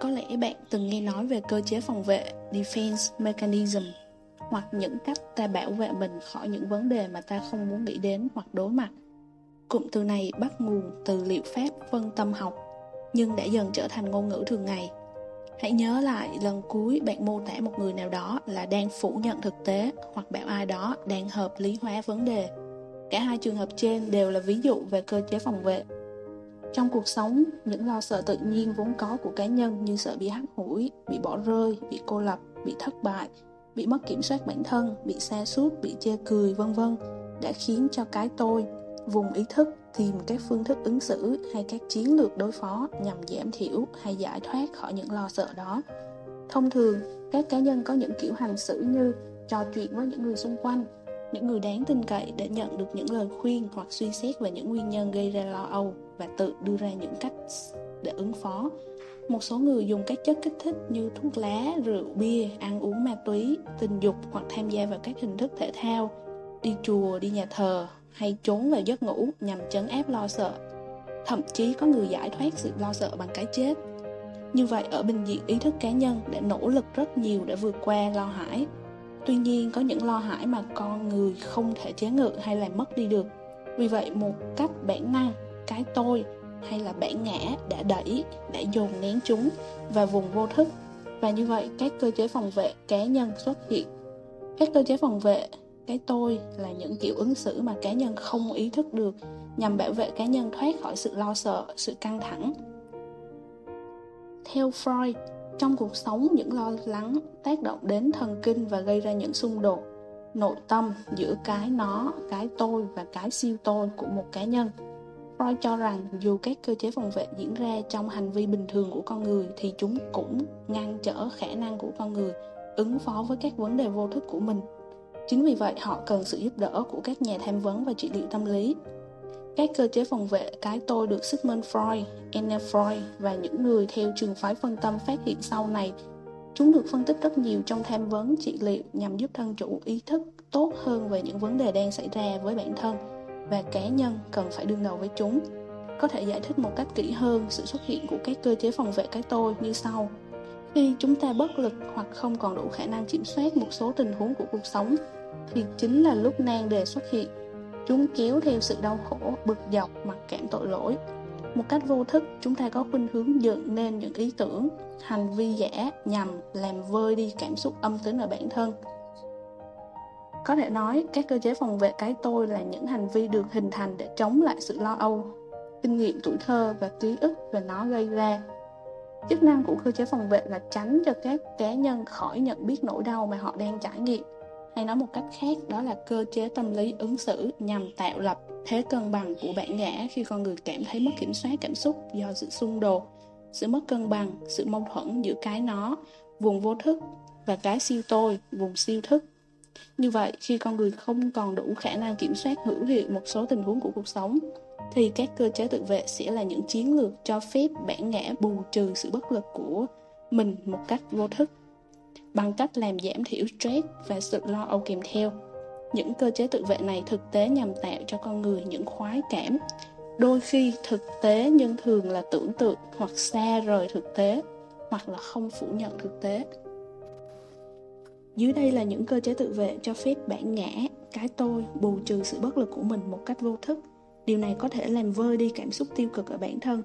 Có lẽ bạn từng nghe nói về cơ chế phòng vệ, defense mechanism, hoặc những cách ta bảo vệ mình khỏi những vấn đề mà ta không muốn nghĩ đến hoặc đối mặt. Cụm từ này bắt nguồn từ liệu pháp phân tâm học, nhưng đã dần trở thành ngôn ngữ thường ngày. Hãy nhớ lại lần cuối bạn mô tả một người nào đó là đang phủ nhận thực tế hoặc bảo ai đó đang hợp lý hóa vấn đề. Cả hai trường hợp trên đều là ví dụ về cơ chế phòng vệ trong cuộc sống, những lo sợ tự nhiên vốn có của cá nhân như sợ bị hắt hủi, bị bỏ rơi, bị cô lập, bị thất bại, bị mất kiểm soát bản thân, bị xa suốt, bị chê cười, vân vân đã khiến cho cái tôi, vùng ý thức tìm các phương thức ứng xử hay các chiến lược đối phó nhằm giảm thiểu hay giải thoát khỏi những lo sợ đó. Thông thường, các cá nhân có những kiểu hành xử như trò chuyện với những người xung quanh, những người đáng tin cậy để nhận được những lời khuyên hoặc suy xét về những nguyên nhân gây ra lo âu và tự đưa ra những cách để ứng phó. Một số người dùng các chất kích thích như thuốc lá, rượu, bia, ăn uống ma túy, tình dục hoặc tham gia vào các hình thức thể thao, đi chùa, đi nhà thờ hay trốn vào giấc ngủ nhằm chấn áp lo sợ. Thậm chí có người giải thoát sự lo sợ bằng cái chết. Như vậy ở bình diện ý thức cá nhân đã nỗ lực rất nhiều để vượt qua lo hãi. Tuy nhiên có những lo hãi mà con người không thể chế ngự hay là mất đi được. Vì vậy một cách bản năng cái tôi hay là bản ngã đã đẩy, đã dồn nén chúng vào vùng vô thức và như vậy các cơ chế phòng vệ cá nhân xuất hiện. Các cơ chế phòng vệ cái tôi là những kiểu ứng xử mà cá nhân không ý thức được nhằm bảo vệ cá nhân thoát khỏi sự lo sợ, sự căng thẳng. Theo Freud, trong cuộc sống những lo lắng tác động đến thần kinh và gây ra những xung đột nội tâm giữa cái nó, cái tôi và cái siêu tôi của một cá nhân. Freud cho rằng dù các cơ chế phòng vệ diễn ra trong hành vi bình thường của con người thì chúng cũng ngăn trở khả năng của con người ứng phó với các vấn đề vô thức của mình. Chính vì vậy họ cần sự giúp đỡ của các nhà tham vấn và trị liệu tâm lý. Các cơ chế phòng vệ cái tôi được Sigmund Freud, Anna Freud và những người theo trường phái phân tâm phát hiện sau này. Chúng được phân tích rất nhiều trong tham vấn trị liệu nhằm giúp thân chủ ý thức tốt hơn về những vấn đề đang xảy ra với bản thân và cá nhân cần phải đương đầu với chúng. Có thể giải thích một cách kỹ hơn sự xuất hiện của các cơ chế phòng vệ cái tôi như sau. Khi chúng ta bất lực hoặc không còn đủ khả năng kiểm soát một số tình huống của cuộc sống, thì chính là lúc nan đề xuất hiện. Chúng kéo theo sự đau khổ, bực dọc, mặc cảm tội lỗi. Một cách vô thức, chúng ta có khuynh hướng dựng nên những ý tưởng, hành vi giả nhằm làm vơi đi cảm xúc âm tính ở bản thân có thể nói, các cơ chế phòng vệ cái tôi là những hành vi được hình thành để chống lại sự lo âu, kinh nghiệm tuổi thơ và ký ức về nó gây ra. Chức năng của cơ chế phòng vệ là tránh cho các cá nhân khỏi nhận biết nỗi đau mà họ đang trải nghiệm. Hay nói một cách khác, đó là cơ chế tâm lý ứng xử nhằm tạo lập thế cân bằng của bản ngã khi con người cảm thấy mất kiểm soát cảm xúc do sự xung đột, sự mất cân bằng, sự mâu thuẫn giữa cái nó, vùng vô thức và cái siêu tôi, vùng siêu thức. Như vậy, khi con người không còn đủ khả năng kiểm soát hữu hiệu một số tình huống của cuộc sống, thì các cơ chế tự vệ sẽ là những chiến lược cho phép bản ngã bù trừ sự bất lực của mình một cách vô thức bằng cách làm giảm thiểu stress và sự lo âu kèm theo. Những cơ chế tự vệ này thực tế nhằm tạo cho con người những khoái cảm, đôi khi thực tế nhưng thường là tưởng tượng hoặc xa rời thực tế, hoặc là không phủ nhận thực tế. Dưới đây là những cơ chế tự vệ cho phép bản ngã, cái tôi bù trừ sự bất lực của mình một cách vô thức. Điều này có thể làm vơi đi cảm xúc tiêu cực ở bản thân.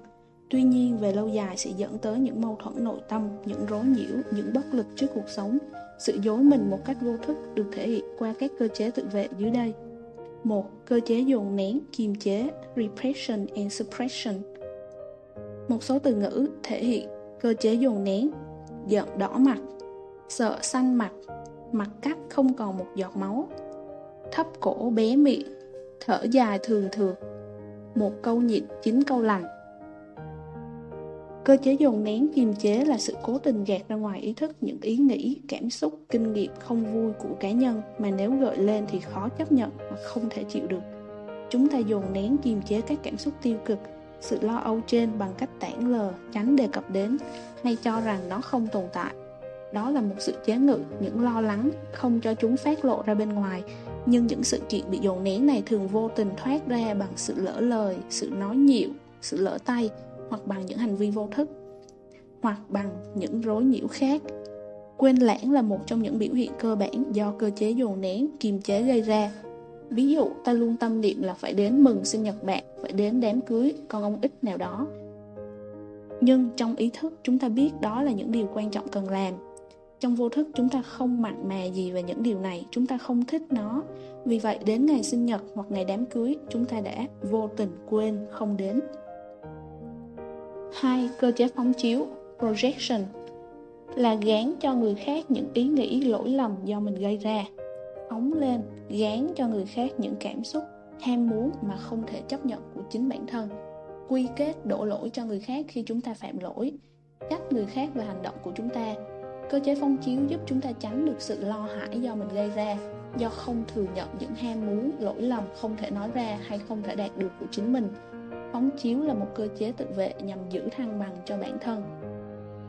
Tuy nhiên, về lâu dài sẽ dẫn tới những mâu thuẫn nội tâm, những rối nhiễu, những bất lực trước cuộc sống. Sự dối mình một cách vô thức được thể hiện qua các cơ chế tự vệ dưới đây. một Cơ chế dồn nén, kiềm chế, repression and suppression. Một số từ ngữ thể hiện cơ chế dồn nén, giận đỏ mặt, sợ xanh mặt, mặt cắt không còn một giọt máu thấp cổ bé miệng thở dài thường thường một câu nhịn chín câu lành cơ chế dồn nén kiềm chế là sự cố tình gạt ra ngoài ý thức những ý nghĩ, cảm xúc, kinh nghiệm không vui của cá nhân mà nếu gợi lên thì khó chấp nhận và không thể chịu được. Chúng ta dồn nén kiềm chế các cảm xúc tiêu cực, sự lo âu trên bằng cách tản lờ, tránh đề cập đến, hay cho rằng nó không tồn tại. Đó là một sự chế ngự, những lo lắng không cho chúng phát lộ ra bên ngoài, nhưng những sự kiện bị dồn nén này thường vô tình thoát ra bằng sự lỡ lời, sự nói nhiều sự lỡ tay hoặc bằng những hành vi vô thức hoặc bằng những rối nhiễu khác. Quên lãng là một trong những biểu hiện cơ bản do cơ chế dồn nén, kiềm chế gây ra. Ví dụ, ta luôn tâm niệm là phải đến mừng sinh nhật bạn, phải đến đám cưới con ông ích nào đó. Nhưng trong ý thức chúng ta biết đó là những điều quan trọng cần làm. Trong vô thức chúng ta không mặn mà gì về những điều này, chúng ta không thích nó. Vì vậy đến ngày sinh nhật hoặc ngày đám cưới chúng ta đã vô tình quên không đến. Hai, cơ chế phóng chiếu, projection là gán cho người khác những ý nghĩ lỗi lầm do mình gây ra. Phóng lên gán cho người khác những cảm xúc ham muốn mà không thể chấp nhận của chính bản thân. Quy kết đổ lỗi cho người khác khi chúng ta phạm lỗi. Trách người khác về hành động của chúng ta. Cơ chế phong chiếu giúp chúng ta tránh được sự lo hãi do mình gây ra do không thừa nhận những ham muốn lỗi lầm không thể nói ra hay không thể đạt được của chính mình phóng chiếu là một cơ chế tự vệ nhằm giữ thăng bằng cho bản thân.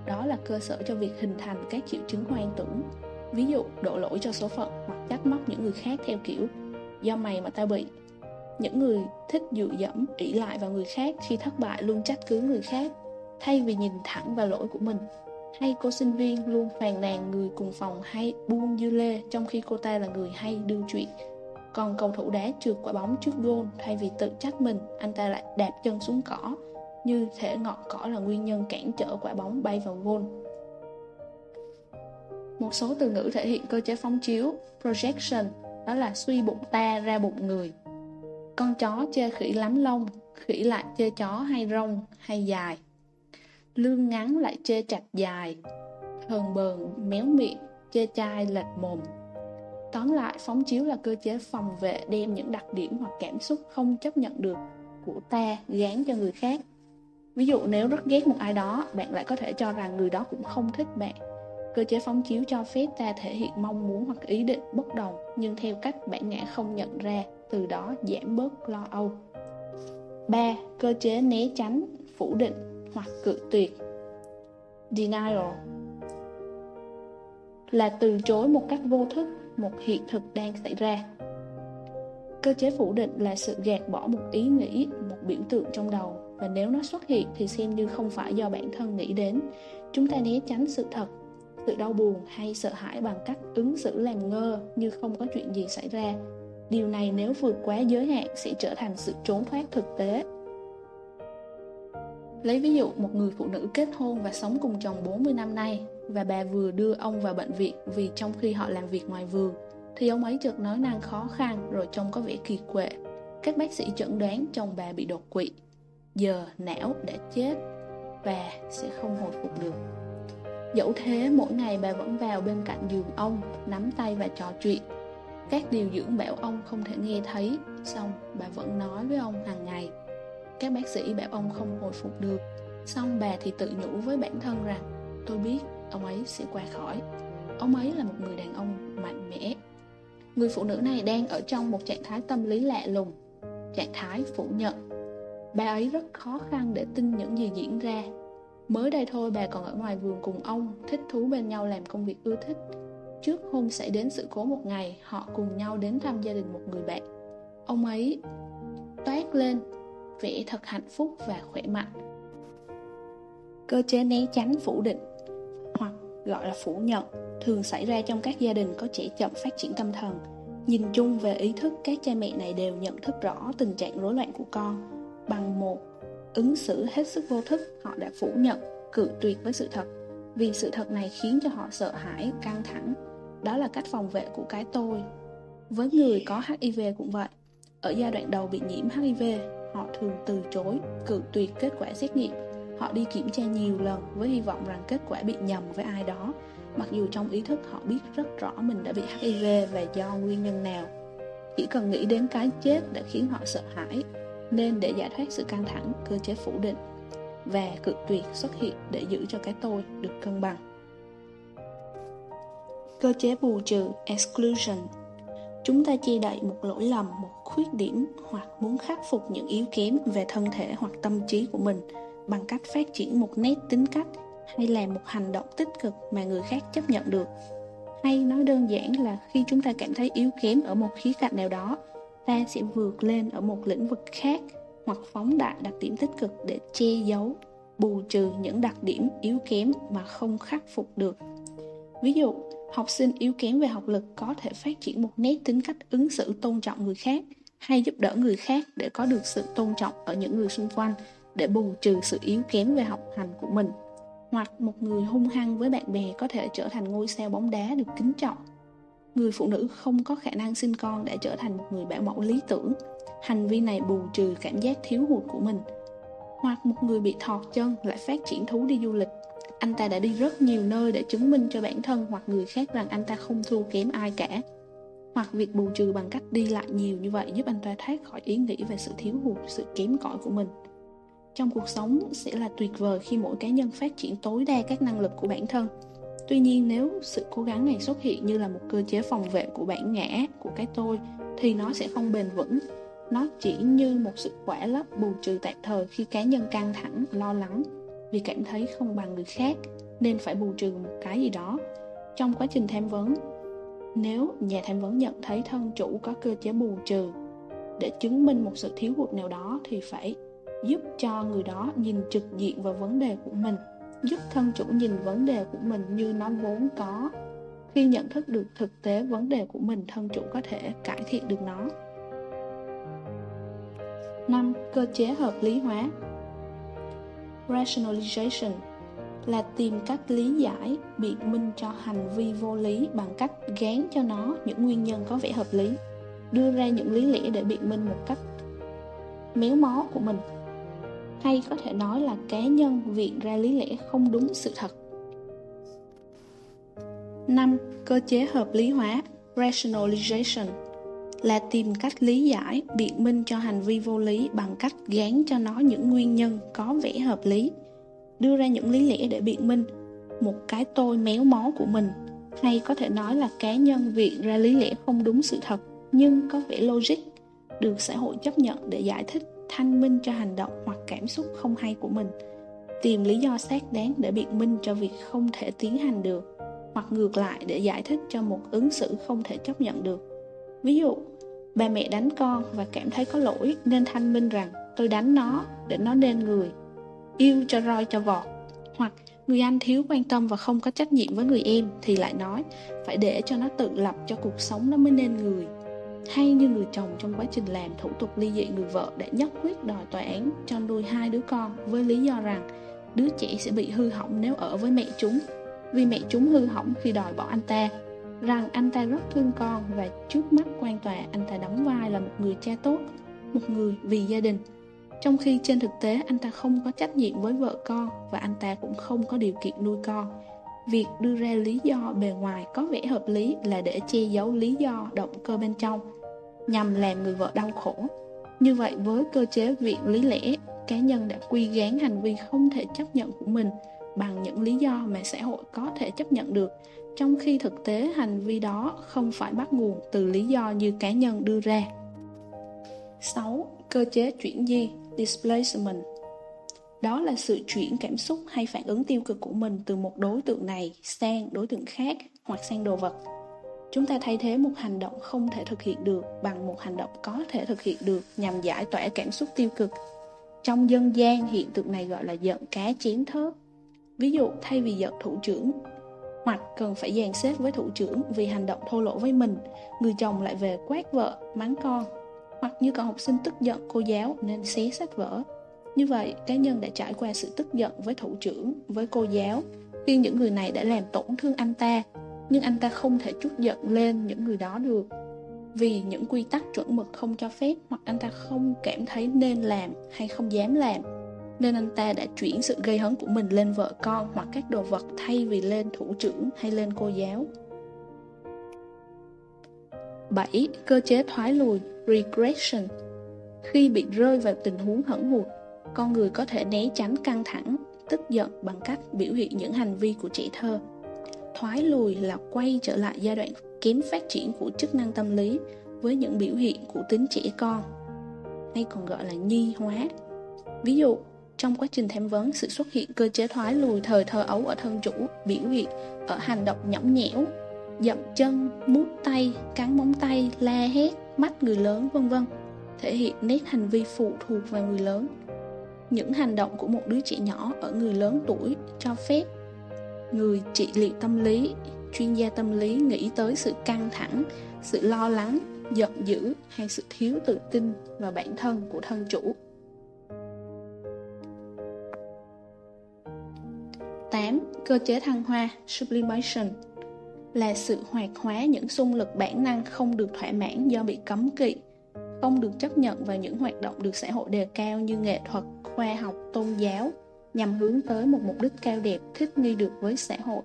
Đó là cơ sở cho việc hình thành các triệu chứng hoang tưởng, ví dụ đổ lỗi cho số phận hoặc trách móc những người khác theo kiểu, do mày mà tao bị. Những người thích dựa dẫm, ỷ lại vào người khác khi thất bại luôn trách cứ người khác, thay vì nhìn thẳng vào lỗi của mình. Hay cô sinh viên luôn phàn nàn người cùng phòng hay buông dư lê trong khi cô ta là người hay đưa chuyện còn cầu thủ đá trượt quả bóng trước gôn thay vì tự trách mình anh ta lại đạp chân xuống cỏ như thể ngọn cỏ là nguyên nhân cản trở quả bóng bay vào gôn. Một số từ ngữ thể hiện cơ chế phóng chiếu, projection, đó là suy bụng ta ra bụng người. Con chó chê khỉ lắm lông, khỉ lại chê chó hay rông hay dài. Lương ngắn lại chê chặt dài, hờn bờn méo miệng, chê chai lệch mồm. Tóm lại, phóng chiếu là cơ chế phòng vệ đem những đặc điểm hoặc cảm xúc không chấp nhận được của ta gán cho người khác Ví dụ nếu rất ghét một ai đó, bạn lại có thể cho rằng người đó cũng không thích bạn. Cơ chế phóng chiếu cho phép ta thể hiện mong muốn hoặc ý định bất đồng, nhưng theo cách bản ngã không nhận ra, từ đó giảm bớt lo âu. 3. Cơ chế né tránh, phủ định hoặc cự tuyệt. Denial là từ chối một cách vô thức một hiện thực đang xảy ra. Cơ chế phủ định là sự gạt bỏ một ý nghĩ, một biểu tượng trong đầu. Và nếu nó xuất hiện thì xem như không phải do bản thân nghĩ đến. Chúng ta né tránh sự thật sự đau buồn hay sợ hãi bằng cách ứng xử làm ngơ như không có chuyện gì xảy ra. Điều này nếu vượt quá giới hạn sẽ trở thành sự trốn thoát thực tế. Lấy ví dụ một người phụ nữ kết hôn và sống cùng chồng 40 năm nay và bà vừa đưa ông vào bệnh viện vì trong khi họ làm việc ngoài vườn thì ông ấy chợt nói năng khó khăn rồi trông có vẻ kỳ quệ. Các bác sĩ chẩn đoán chồng bà bị đột quỵ giờ não đã chết và sẽ không hồi phục được. Dẫu thế, mỗi ngày bà vẫn vào bên cạnh giường ông, nắm tay và trò chuyện. Các điều dưỡng bảo ông không thể nghe thấy, xong bà vẫn nói với ông hàng ngày. Các bác sĩ bảo ông không hồi phục được, xong bà thì tự nhủ với bản thân rằng tôi biết ông ấy sẽ qua khỏi. Ông ấy là một người đàn ông mạnh mẽ. Người phụ nữ này đang ở trong một trạng thái tâm lý lạ lùng, trạng thái phủ nhận. Bà ấy rất khó khăn để tin những gì diễn ra. Mới đây thôi bà còn ở ngoài vườn cùng ông Thích thú bên nhau làm công việc ưa thích. Trước hôm xảy đến sự cố một ngày Họ cùng nhau đến thăm gia đình một người bạn. Ông ấy toát lên Vẻ thật hạnh phúc và khỏe mạnh. Cơ chế né tránh phủ định gọi là phủ nhận Thường xảy ra trong các gia đình có trẻ chậm phát triển tâm thần. Nhìn chung về ý thức, các cha mẹ này đều nhận thức rõ tình trạng rối loạn của con. Bằng một ứng xử hết sức vô thức họ đã phủ nhận cự tuyệt với sự thật. Vì sự thật này khiến cho họ sợ hãi căng thẳng. Đó là cách phòng vệ của cái tôi. Với người có hiv cũng vậy. Ở giai đoạn đầu bị nhiễm hiv họ thường từ chối cự tuyệt kết quả xét nghiệm họ đi kiểm tra nhiều lần với hy vọng rằng kết quả bị nhầm với ai đó. Mặc dù trong ý thức họ biết rất rõ mình đã bị hiv và do nguyên nhân nào. Chỉ cần nghĩ đến cái chết đã khiến họ sợ hãi nên để giải thoát sự căng thẳng, cơ chế phủ định và cự tuyệt xuất hiện để giữ cho cái tôi được cân bằng. Cơ chế bù trừ exclusion. Chúng ta che đậy một lỗi lầm, một khuyết điểm hoặc muốn khắc phục những yếu kém về thân thể hoặc tâm trí của mình bằng cách phát triển một nét tính cách hay làm một hành động tích cực mà người khác chấp nhận được. Hay nói đơn giản là khi chúng ta cảm thấy yếu kém ở một khía cạnh nào đó ta sẽ vượt lên ở một lĩnh vực khác hoặc phóng đại đặc điểm tích cực để che giấu bù trừ những đặc điểm yếu kém mà không khắc phục được. Ví dụ, học sinh yếu kém về học lực có thể phát triển một nét tính cách ứng xử tôn trọng người khác hay giúp đỡ người khác để có được sự tôn trọng ở những người xung quanh để bù trừ sự yếu kém về học hành của mình. Hoặc một người hung hăng với bạn bè có thể trở thành ngôi sao bóng đá được kính trọng. Người phụ nữ không có khả năng sinh con đã trở thành một người bảo mẫu lý tưởng. Hành vi này bù trừ cảm giác thiếu hụt của mình. Hoặc một người bị thọt chân lại phát triển thú đi du lịch. Anh ta đã đi rất nhiều nơi để chứng minh cho bản thân hoặc người khác rằng anh ta không thua kém ai cả. Hoặc việc bù trừ bằng cách đi lại nhiều như vậy giúp anh ta thoát khỏi ý nghĩ về sự thiếu hụt, sự kém cỏi của mình trong cuộc sống sẽ là tuyệt vời khi mỗi cá nhân phát triển tối đa các năng lực của bản thân. Tuy nhiên, nếu sự cố gắng này xuất hiện như là một cơ chế phòng vệ của bản ngã của cái tôi, thì nó sẽ không bền vững. Nó chỉ như một sự quả lấp bù trừ tạm thời khi cá nhân căng thẳng, lo lắng vì cảm thấy không bằng người khác, nên phải bù trừ một cái gì đó. Trong quá trình tham vấn, nếu nhà tham vấn nhận thấy thân chủ có cơ chế bù trừ để chứng minh một sự thiếu hụt nào đó thì phải giúp cho người đó nhìn trực diện vào vấn đề của mình giúp thân chủ nhìn vấn đề của mình như nó vốn có. Khi nhận thức được thực tế vấn đề của mình thân chủ có thể cải thiện được nó. 5. Cơ chế hợp lý hóa. Rationalization là tìm cách lý giải, biện minh cho hành vi vô lý bằng cách gán cho nó những nguyên nhân có vẻ hợp lý, đưa ra những lý lẽ để biện minh một cách méo mó của mình hay có thể nói là cá nhân viện ra lý lẽ không đúng sự thật. 5. Cơ chế hợp lý hóa Rationalization là tìm cách lý giải, biện minh cho hành vi vô lý bằng cách gán cho nó những nguyên nhân có vẻ hợp lý, đưa ra những lý lẽ để biện minh một cái tôi méo mó của mình, hay có thể nói là cá nhân viện ra lý lẽ không đúng sự thật nhưng có vẻ logic, được xã hội chấp nhận để giải thích thanh minh cho hành động hoặc cảm xúc không hay của mình, tìm lý do xác đáng để biện minh cho việc không thể tiến hành được, hoặc ngược lại để giải thích cho một ứng xử không thể chấp nhận được. Ví dụ, bà mẹ đánh con và cảm thấy có lỗi nên thanh minh rằng, tôi đánh nó để nó nên người, yêu cho roi cho vọt. Hoặc, người anh thiếu quan tâm và không có trách nhiệm với người em, thì lại nói, phải để cho nó tự lập cho cuộc sống nó mới nên người hay như người chồng trong quá trình làm thủ tục ly dị người vợ đã nhất quyết đòi tòa án cho nuôi hai đứa con với lý do rằng đứa trẻ sẽ bị hư hỏng nếu ở với mẹ chúng. Vì mẹ chúng hư hỏng khi đòi bỏ anh ta. Rằng anh ta rất thương con và trước mắt quan tòa anh ta đóng vai là một người cha tốt, một người vì gia đình. Trong khi trên thực tế anh ta không có trách nhiệm với vợ con và anh ta cũng không có điều kiện nuôi con việc đưa ra lý do bề ngoài có vẻ hợp lý là để che giấu lý do động cơ bên trong, nhằm làm người vợ đau khổ như vậy, với cơ chế viện lý lẽ, cá nhân đã quy gán hành vi không thể chấp nhận của mình bằng những lý do mà xã hội có thể chấp nhận được, trong khi thực tế hành vi đó không phải bắt nguồn từ lý do như cá nhân đưa ra 6. Cơ chế chuyển di, displacement đó là sự chuyển cảm xúc hay phản ứng tiêu cực của mình từ một đối tượng này sang đối tượng khác hoặc sang đồ vật. Chúng ta thay thế một hành động không thể thực hiện được bằng một hành động có thể thực hiện được nhằm giải tỏa cảm xúc tiêu cực. Trong dân gian, hiện tượng này gọi là giận cá chém thớt. Ví dụ, thay vì giận thủ trưởng, hoặc cần phải dàn xếp với thủ trưởng vì hành động thô lỗ với mình, người chồng lại về quát vợ, mắng con. Hoặc như cậu học sinh tức giận, cô giáo, nên xé sách vở như vậy, cá nhân đã trải qua sự tức giận với thủ trưởng, với cô giáo, khi những người này đã làm tổn thương anh ta, nhưng anh ta không thể chút giận lên những người đó được. Vì những quy tắc chuẩn mực không cho phép hoặc anh ta không cảm thấy nên làm hay không dám làm. Nên anh ta đã chuyển sự gây hấn của mình lên vợ con hoặc các đồ vật thay vì lên thủ trưởng hay lên cô giáo. 7. Cơ chế thoái lùi Regression Khi bị rơi vào tình huống hẫn hụt con người có thể né tránh căng thẳng, tức giận bằng cách biểu hiện những hành vi của trẻ thơ. Thoái lùi là quay trở lại giai đoạn kém phát triển của chức năng tâm lý với những biểu hiện của tính trẻ con, hay còn gọi là nhi hóa. Ví dụ, trong quá trình tham vấn, sự xuất hiện cơ chế thoái lùi thời thơ ấu ở thân chủ, biểu hiện ở hành động nhõng nhẽo, dậm chân, mút tay, cắn móng tay, la hét, mắt người lớn, vân vân, thể hiện nét hành vi phụ thuộc vào người lớn những hành động của một đứa trẻ nhỏ ở người lớn tuổi cho phép người trị liệu tâm lý chuyên gia tâm lý nghĩ tới sự căng thẳng sự lo lắng giận dữ hay sự thiếu tự tin vào bản thân của thân chủ 8. Cơ chế thăng hoa sublimation là sự hoạt hóa những xung lực bản năng không được thỏa mãn do bị cấm kỵ, không được chấp nhận vào những hoạt động được xã hội đề cao như nghệ thuật, khoa học, tôn giáo, nhằm hướng tới một mục đích cao đẹp thích nghi được với xã hội.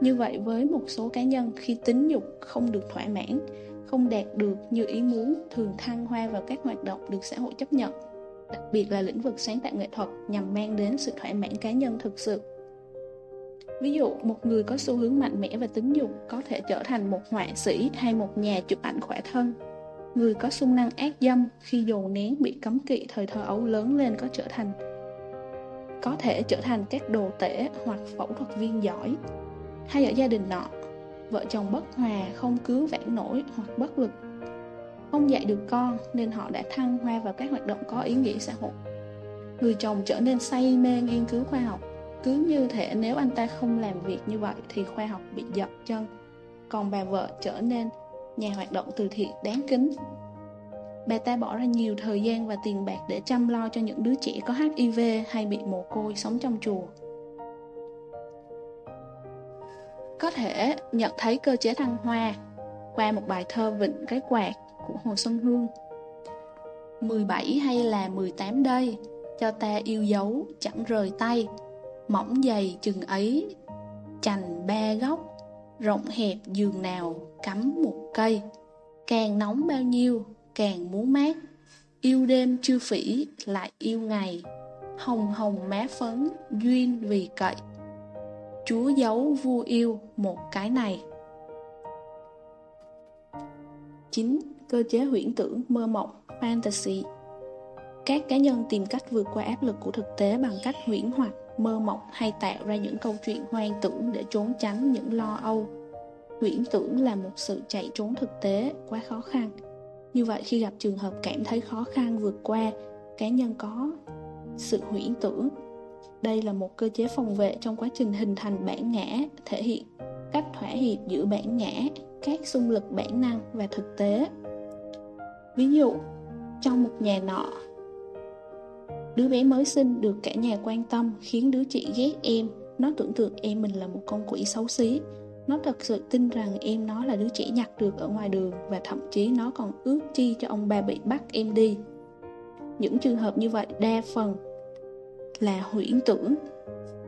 Như vậy với một số cá nhân khi tính dục không được thỏa mãn, không đạt được như ý muốn thường thăng hoa vào các hoạt động được xã hội chấp nhận, đặc biệt là lĩnh vực sáng tạo nghệ thuật nhằm mang đến sự thỏa mãn cá nhân thực sự. Ví dụ, một người có xu hướng mạnh mẽ và tính dục có thể trở thành một họa sĩ hay một nhà chụp ảnh khỏa thân. Người có xung năng ác dâm khi dồn nén bị cấm kỵ thời thơ ấu lớn lên có trở thành có thể trở thành các đồ tể hoặc phẫu thuật viên giỏi. Hay ở gia đình nọ, vợ chồng bất hòa không cứu vãn nổi hoặc bất lực. Không dạy được con nên họ đã thăng hoa vào các hoạt động có ý nghĩa xã hội. Người chồng trở nên say mê nghiên cứu khoa học cứ như thể nếu anh ta không làm việc như vậy thì khoa học bị dập chân còn bà vợ trở nên nhà hoạt động từ thiện đáng kính. Bà ta bỏ ra nhiều thời gian và tiền bạc để chăm lo cho những đứa trẻ có hiv hay bị mồ côi sống trong chùa. Có thể nhận thấy cơ chế thăng hoa qua một bài thơ Vịnh cái quạt của Hồ Xuân Hương. 17 hay là 18 đây, Cho ta yêu dấu chẳng rời tay, mỏng dày chừng ấy, chành ba góc, rộng hẹp giường nào cắm một cây. Càng nóng bao nhiêu, càng muốn mát. Yêu đêm chưa phỉ, lại yêu ngày. Hồng hồng má phấn, duyên vì cậy. Chúa giấu vua yêu một cái này. 9. Cơ chế huyễn tưởng mơ mộng, fantasy. Các cá nhân tìm cách vượt qua áp lực của thực tế bằng cách huyễn hoặc mơ mộng hay tạo ra những câu chuyện hoang tưởng để trốn tránh những lo âu. Huyễn tưởng là một sự chạy trốn thực tế quá khó khăn. Như vậy khi gặp trường hợp cảm thấy khó khăn vượt qua, cá nhân có sự huyễn tưởng. Đây là một cơ chế phòng vệ trong quá trình hình thành bản ngã, thể hiện cách thỏa hiệp giữa bản ngã, các xung lực bản năng và thực tế. Ví dụ, trong một nhà nọ Đứa bé mới sinh được cả nhà quan tâm khiến đứa chị ghét em. Nó tưởng tượng em mình là một con quỷ xấu xí. Nó thật sự tin rằng em nó là đứa trẻ nhặt được ở ngoài đường và thậm chí nó còn ước chi cho ông bà bị bắt em đi. Những trường hợp như vậy đa phần là huyễn tưởng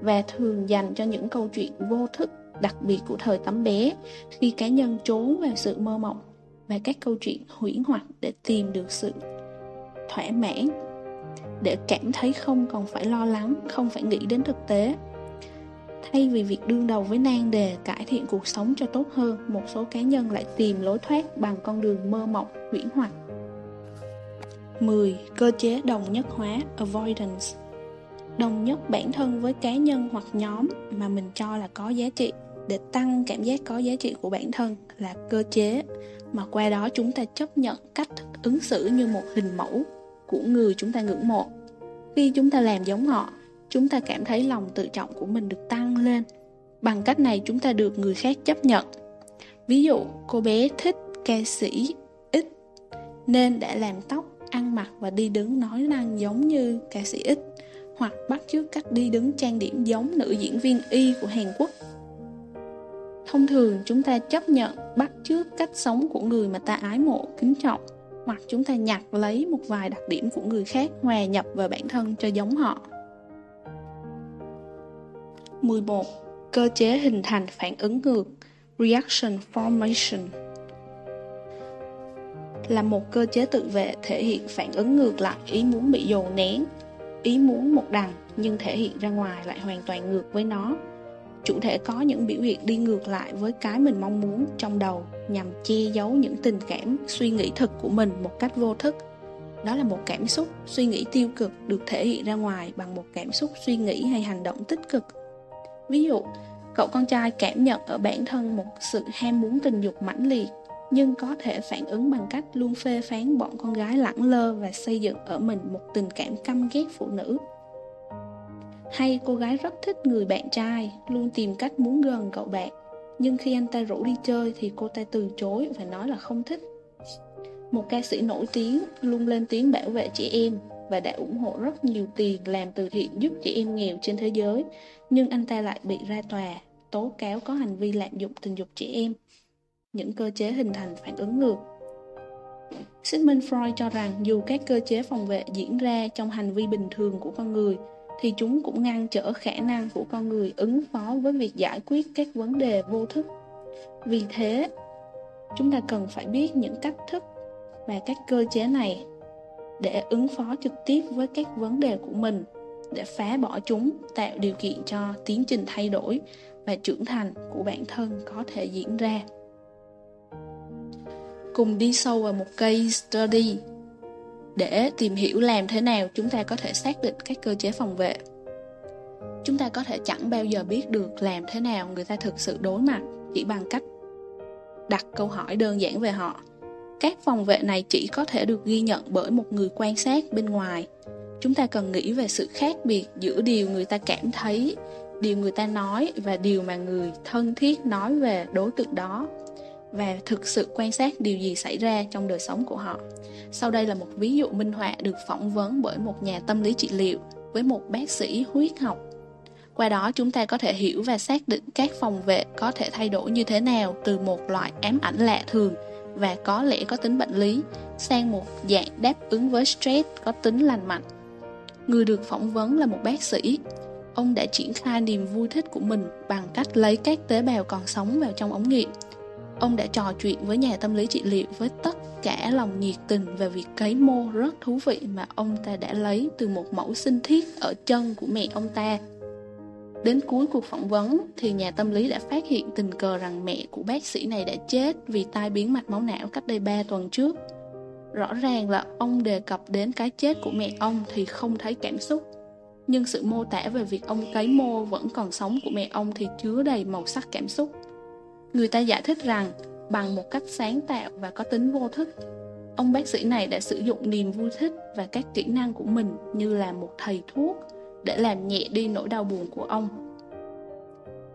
và thường dành cho những câu chuyện vô thức, đặc biệt của thời tấm bé, khi cá nhân trốn vào sự mơ mộng và các câu chuyện huyễn hoặc để tìm được sự thỏa mãn, để cảm thấy không còn phải lo lắng, không phải nghĩ đến thực tế thay vì việc đương đầu với nan đề, cải thiện cuộc sống cho tốt hơn, một số cá nhân lại tìm lối thoát bằng con đường mơ mộng, huyễn hoặc. 10. Cơ chế đồng nhất hóa, avoidance. Đồng nhất bản thân với cá nhân hoặc nhóm mà mình cho là có giá trị, để tăng cảm giác có giá trị của bản thân là cơ chế. Mà qua đó chúng ta chấp nhận cách ứng xử như một hình mẫu của người chúng ta ngưỡng mộ. Khi chúng ta làm giống họ chúng ta cảm thấy lòng tự trọng của mình được tăng lên. Bằng cách này chúng ta được người khác chấp nhận. Ví dụ, cô bé thích ca sĩ ít nên đã làm tóc, ăn mặc và đi đứng nói năng giống như ca sĩ ít hoặc bắt chước cách đi đứng trang điểm giống nữ diễn viên y của hàn quốc. Thông thường, chúng ta chấp nhận bắt chước cách sống của người mà ta ái mộ, kính trọng, hoặc chúng ta nhặt lấy một vài đặc điểm của người khác hòa nhập vào bản thân cho giống họ. 11. Cơ chế hình thành phản ứng ngược Reaction Formation là một cơ chế tự vệ thể hiện phản ứng ngược lại ý muốn bị dồn nén, ý muốn một đằng nhưng thể hiện ra ngoài lại hoàn toàn ngược với nó chủ thể có những biểu hiện đi ngược lại với cái mình mong muốn trong đầu nhằm che giấu những tình cảm suy nghĩ thực của mình một cách vô thức đó là một cảm xúc suy nghĩ tiêu cực được thể hiện ra ngoài bằng một cảm xúc suy nghĩ hay hành động tích cực ví dụ cậu con trai cảm nhận ở bản thân một sự ham muốn tình dục mãnh liệt nhưng có thể phản ứng bằng cách luôn phê phán bọn con gái lẳng lơ và xây dựng ở mình một tình cảm căm ghét phụ nữ Hay cô gái rất thích người bạn trai, luôn tìm cách muốn gần cậu bạn, nhưng khi anh ta rủ đi chơi thì cô ta từ chối và nói là không thích. Một ca sĩ nổi tiếng luôn lên tiếng bảo vệ trẻ em và đã ủng hộ rất nhiều tiền làm từ thiện giúp chị em nghèo trên thế giới, nhưng anh ta lại bị ra tòa tố cáo có hành vi lạm dụng tình dục trẻ em. Những cơ chế hình thành phản ứng ngược Sigmund Freud cho rằng dù các cơ chế phòng vệ diễn ra trong hành vi bình thường của con người, thì chúng cũng ngăn trở khả năng của con người ứng phó với việc giải quyết các vấn đề vô thức. Vì thế, chúng ta cần phải biết những cách thức và các cơ chế này để ứng phó trực tiếp với các vấn đề của mình, để phá bỏ chúng, tạo điều kiện cho tiến trình thay đổi và trưởng thành của bản thân có thể diễn ra cùng đi sâu vào một case study để tìm hiểu làm thế nào chúng ta có thể xác định các cơ chế phòng vệ. Chúng ta có thể chẳng bao giờ biết được làm thế nào người ta thực sự đối mặt chỉ bằng cách đặt câu hỏi đơn giản về họ. Các phòng vệ này chỉ có thể được ghi nhận bởi một người quan sát bên ngoài. Chúng ta cần nghĩ về sự khác biệt giữa điều người ta cảm thấy, điều người ta nói và điều mà người thân thiết nói về đối tượng đó và thực sự quan sát điều gì xảy ra trong đời sống của họ. Sau đây là một ví dụ minh họa được phỏng vấn bởi một nhà tâm lý trị liệu với một bác sĩ huyết học. Qua đó chúng ta có thể hiểu và xác định các phòng vệ có thể thay đổi như thế nào từ một loại ám ảnh lạ thường và có lẽ có tính bệnh lý, sang một dạng đáp ứng với stress có tính lành mạnh. Người được phỏng vấn là một bác sĩ. Ông đã triển khai niềm vui thích của mình bằng cách lấy các tế bào còn sống vào trong ống nghiệm Ông đã trò chuyện với nhà tâm lý trị liệu với tất cả lòng nhiệt tình về việc cấy mô rất thú vị mà ông ta đã lấy từ một mẫu sinh thiết ở chân của mẹ ông ta. Đến cuối cuộc phỏng vấn thì nhà tâm lý đã phát hiện tình cờ rằng mẹ của bác sĩ này đã chết vì tai biến mạch máu não cách đây 3 tuần trước. Rõ ràng là ông đề cập đến cái chết của mẹ ông thì không thấy cảm xúc. Nhưng sự mô tả về việc ông cấy mô vẫn còn sống của mẹ ông thì chứa đầy màu sắc cảm xúc. Người ta giải thích rằng bằng một cách sáng tạo và có tính vô thức, ông bác sĩ này đã sử dụng niềm vui thích và các kỹ năng của mình như là một thầy thuốc để làm nhẹ đi nỗi đau buồn của ông.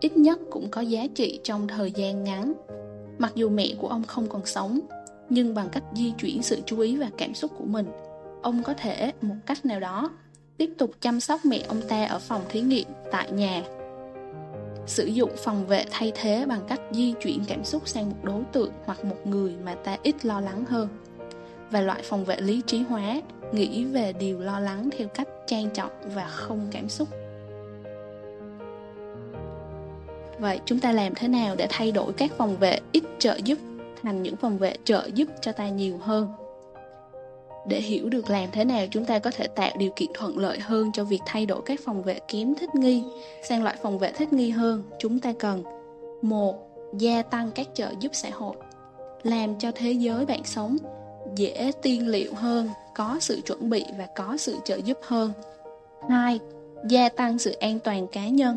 Ít nhất cũng có giá trị trong thời gian ngắn. Mặc dù mẹ của ông không còn sống, nhưng bằng cách di chuyển sự chú ý và cảm xúc của mình, ông có thể một cách nào đó tiếp tục chăm sóc mẹ ông ta ở phòng thí nghiệm tại nhà sử dụng phòng vệ thay thế bằng cách di chuyển cảm xúc sang một đối tượng hoặc một người mà ta ít lo lắng hơn và loại phòng vệ lý trí hóa nghĩ về điều lo lắng theo cách trang trọng và không cảm xúc. Vậy chúng ta làm thế nào để thay đổi các phòng vệ ít trợ giúp thành những phòng vệ trợ giúp cho ta nhiều hơn? Để hiểu được làm thế nào chúng ta có thể tạo điều kiện thuận lợi hơn cho việc thay đổi các phòng vệ kém thích nghi, sang loại phòng vệ thích nghi hơn, chúng ta cần, một, gia tăng các trợ giúp xã hội, làm cho thế giới bạn sống dễ tiên liệu hơn có sự chuẩn bị và có sự trợ giúp hơn hai gia tăng sự an toàn cá nhân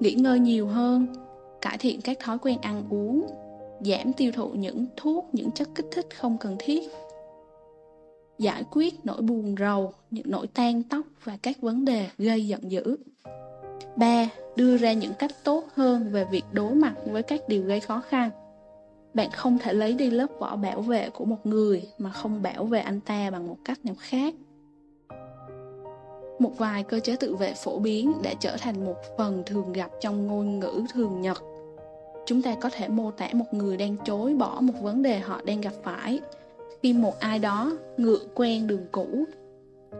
nghỉ ngơi nhiều hơn cải thiện các thói quen ăn uống giảm tiêu thụ những thuốc những chất kích thích không cần thiết giải quyết nỗi buồn rầu, những nỗi tan tóc và các vấn đề gây giận dữ. 3. Đưa ra những cách tốt hơn về việc đối mặt với các điều gây khó khăn. Bạn không thể lấy đi lớp vỏ bảo vệ của một người mà không bảo vệ anh ta bằng một cách nào khác. Một vài cơ chế tự vệ phổ biến đã trở thành một phần thường gặp trong ngôn ngữ thường nhật. Chúng ta có thể mô tả một người đang chối bỏ một vấn đề họ đang gặp phải khi một ai đó ngựa quen đường cũ,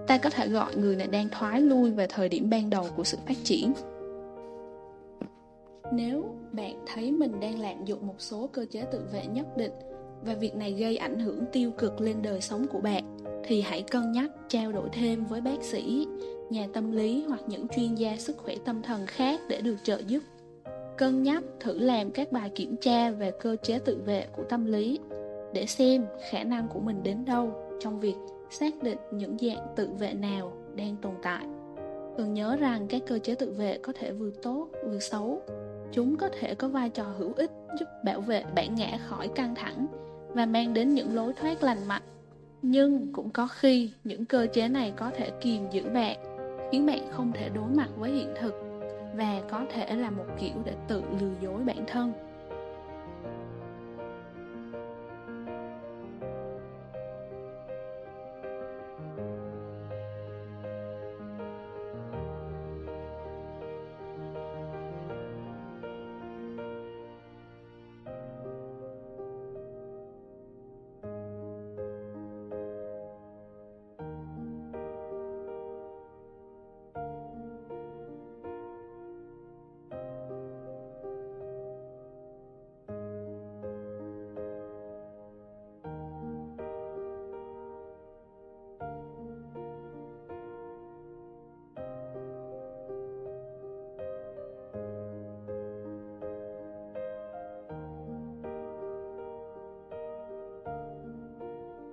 ta có thể gọi người này đang thoái lui về thời điểm ban đầu của sự phát triển nếu bạn thấy mình đang lạm dụng một số cơ chế tự vệ nhất định và việc này gây ảnh hưởng tiêu cực lên đời sống của bạn, thì hãy cân nhắc trao đổi thêm với bác sĩ, nhà tâm lý hoặc những chuyên gia sức khỏe tâm thần khác để được trợ giúp. Cân nhắc thử làm các bài kiểm tra về cơ chế tự vệ của tâm lý để xem khả năng của mình đến đâu trong việc xác định những dạng tự vệ nào đang tồn tại cần nhớ rằng các cơ chế tự vệ có thể vừa tốt, vừa xấu. Chúng có thể có vai trò hữu ích, giúp bảo vệ bản ngã khỏi căng thẳng và mang đến những lối thoát lành mạnh. Nhưng cũng có khi những cơ chế này có thể kìm giữ bạn, khiến bạn không thể đối mặt với hiện thực và có thể là một kiểu để tự lừa dối bản thân.